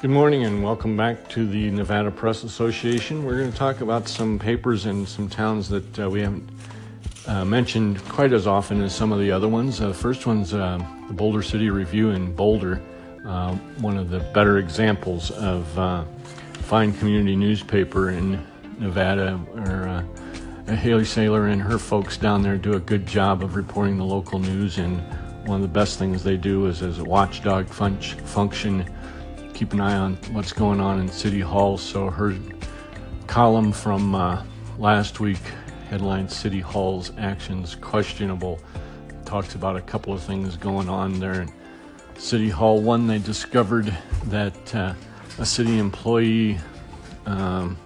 Good morning and welcome back to the Nevada Press Association. We're going to talk about some papers in some towns that uh, we haven't uh, mentioned quite as often as some of the other ones. The uh, first one's uh, the Boulder City Review in Boulder, uh, one of the better examples of uh, fine community newspaper in Nevada, where Hali Saylor and her folks down there do a good job of reporting the local news. And one of the best things they do is as a watchdog fun- function keep an eye on what's going on in City Hall. So her column from uh, last week, headline City Hall's actions questionable, talks about a couple of things going on there in City Hall. One, they discovered that uh, a city employee, um,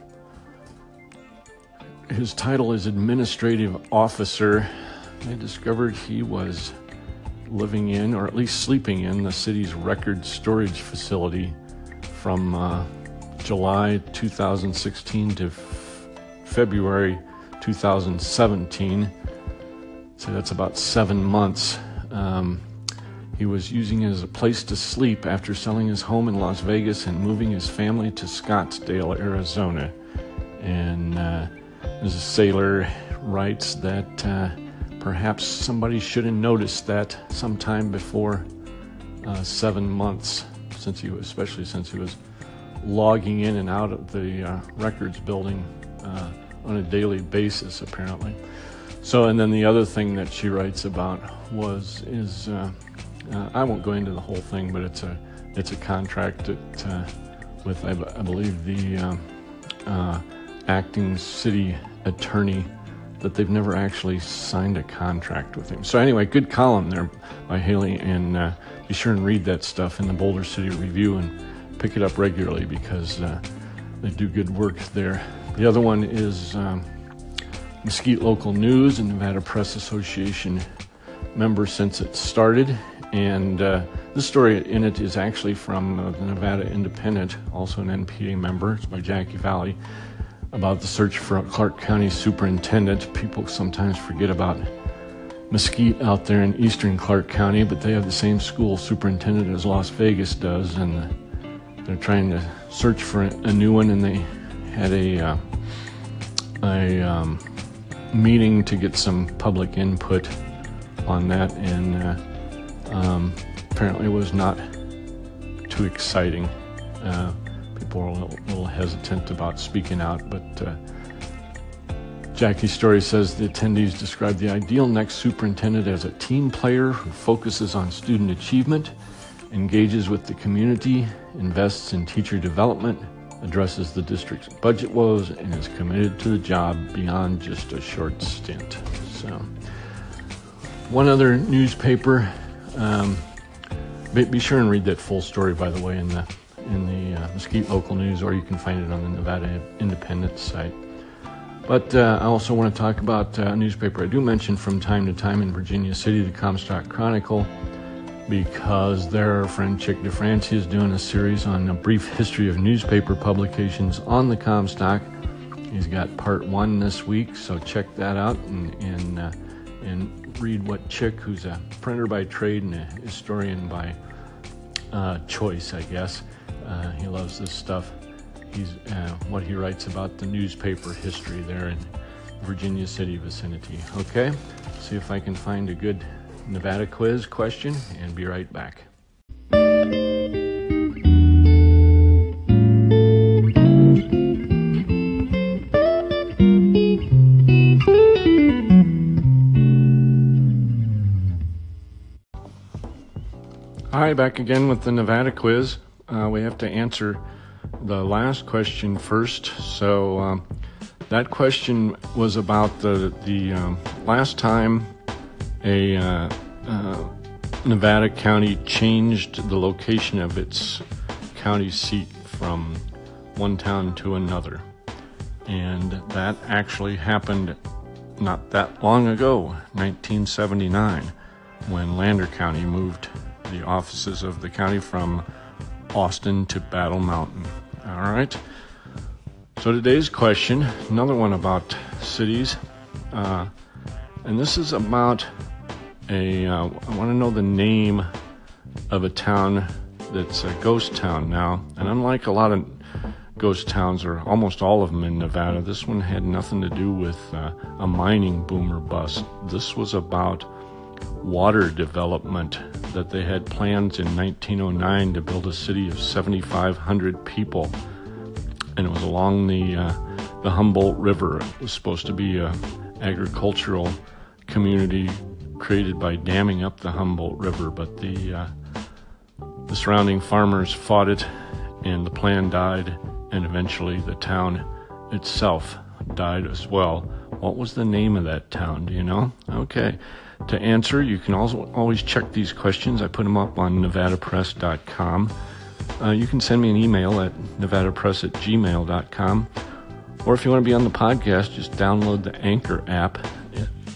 his title is administrative officer. They discovered he was living in, or at least sleeping in, the city's record storage facility from uh, July 2016 to f- February 2017. So that's about seven months. Um, he was using it as a place to sleep after selling his home in Las Vegas and moving his family to Scottsdale, Arizona. And uh, Mrs. Saylor writes that uh, perhaps somebody should have noticed that sometime before uh, seven months since he was, especially since he was logging in and out of the uh, records building uh, on a daily basis, apparently. So, and then the other thing that she writes about was is uh, uh I won't go into the whole thing, but it's a it's a contract that, uh, with I, I, believe the um, uh, acting city attorney that they've never actually signed a contract with him. So anyway, good column there by Hali, and uh, be sure and read that stuff in the Boulder City Review and pick it up regularly because uh, they do good work there. The other one is um, Mesquite Local News and Nevada Press Association member since it started. And uh, this story in it is actually from uh, the Nevada Independent, also an NPA member. It's by Jackie Valley about the search for a Clark County superintendent. People sometimes forget about Mesquite out there in eastern Clark County, but they have the same school superintendent as Las Vegas does, and they're trying to search for a new one. And they had a uh, a um, meeting to get some public input on that, and uh, um, apparently it was not too exciting. Uh, people are a little, little hesitant about speaking out, but uh, Jackie's story says the attendees described the ideal next superintendent as a team player who focuses on student achievement, engages with the community, invests in teacher development, addresses the district's budget woes, and is committed to the job beyond just a short stint. So, one other newspaper. Um, be, be, sure and read that full story, by the way, in the in the uh, Mesquite Local News, or you can find it on the Nevada Independent site. But uh, I also want to talk about uh, a newspaper I do mention from time to time in Virginia City, the Comstock Chronicle, because their friend Chick DeFranci is doing a series on a brief history of newspaper publications on the Comstock. He's got part one this week, so check that out and and, uh, and read what Chick, who's a printer by trade and a historian by uh, choice, I guess, uh, he loves this stuff. He's uh, what he writes about the newspaper history there in Virginia City vicinity. Okay, see if I can find a good Nevada quiz question and be right back. All right, back again with the Nevada quiz. Uh, we have to answer the last question first. So um, that question was about the the um, last time a uh, uh, Nevada county changed the location of its county seat from one town to another, and that actually happened not that long ago, 1979, when Lander County moved the offices of the county from Austin to Battle Mountain. All right. So today's question, another one about cities, uh, and this is about a. Uh, I want to know the name of a town that's a ghost town now. And unlike a lot of ghost towns, or almost all of them in Nevada, this one had nothing to do with uh, a mining boom or bust. This was about water development that they had plans in 1909 to build a city of 7,500 people, and it was along the uh, the Humboldt River. It was supposed to be a agricultural community created by damming up the Humboldt River, but the uh, the surrounding farmers fought it, and the plan died, and eventually the town itself died as well. What was the name of that town? Do you know? Okay. To answer, you can also always check these questions. I put them up on nevadapress.com. Uh, you can send me an email at nevadapress at gmail.com. Or if you want to be on the podcast, just download the Anchor app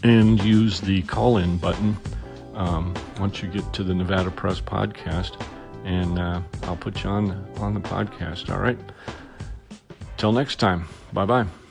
and use the call in button um, once you get to the Nevada Press podcast, and uh, I'll put you on, on the podcast. All right. Till next time. Bye bye.